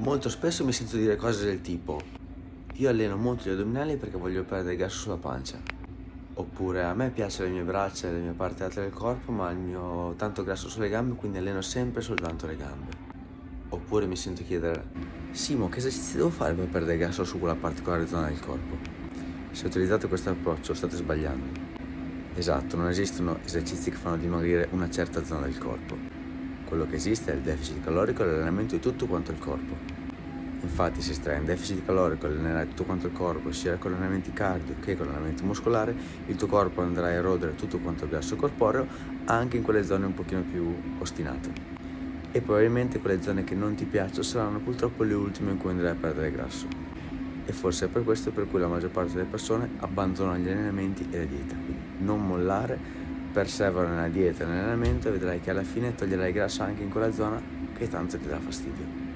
Molto spesso mi sento dire cose del tipo io alleno molto gli addominali perché voglio perdere gas sulla pancia. Oppure a me piacciono le mie braccia e le mie parti altre del corpo, ma il mio tanto grasso sulle gambe, quindi alleno sempre soltanto le gambe. Oppure mi sento chiedere, Simo, che esercizi devo fare per perdere grasso su quella particolare zona del corpo? Se utilizzate questo approccio state sbagliando. Esatto, non esistono esercizi che fanno dimagrire una certa zona del corpo. Quello che esiste è il deficit calorico e l'allenamento di tutto quanto il corpo. Infatti se stai in deficit calorico e allenerai tutto quanto il corpo, sia con allenamenti cardio che con allenamento muscolare, il tuo corpo andrà a erodere tutto quanto il grasso corporeo anche in quelle zone un pochino più ostinate. E probabilmente quelle zone che non ti piacciono saranno purtroppo le ultime in cui andrai a perdere grasso. E forse è per questo per cui la maggior parte delle persone abbandonano gli allenamenti e la dieta. Quindi non mollare, persevera nella dieta e nell'allenamento e vedrai che alla fine toglierai grasso anche in quella zona che tanto ti dà fastidio.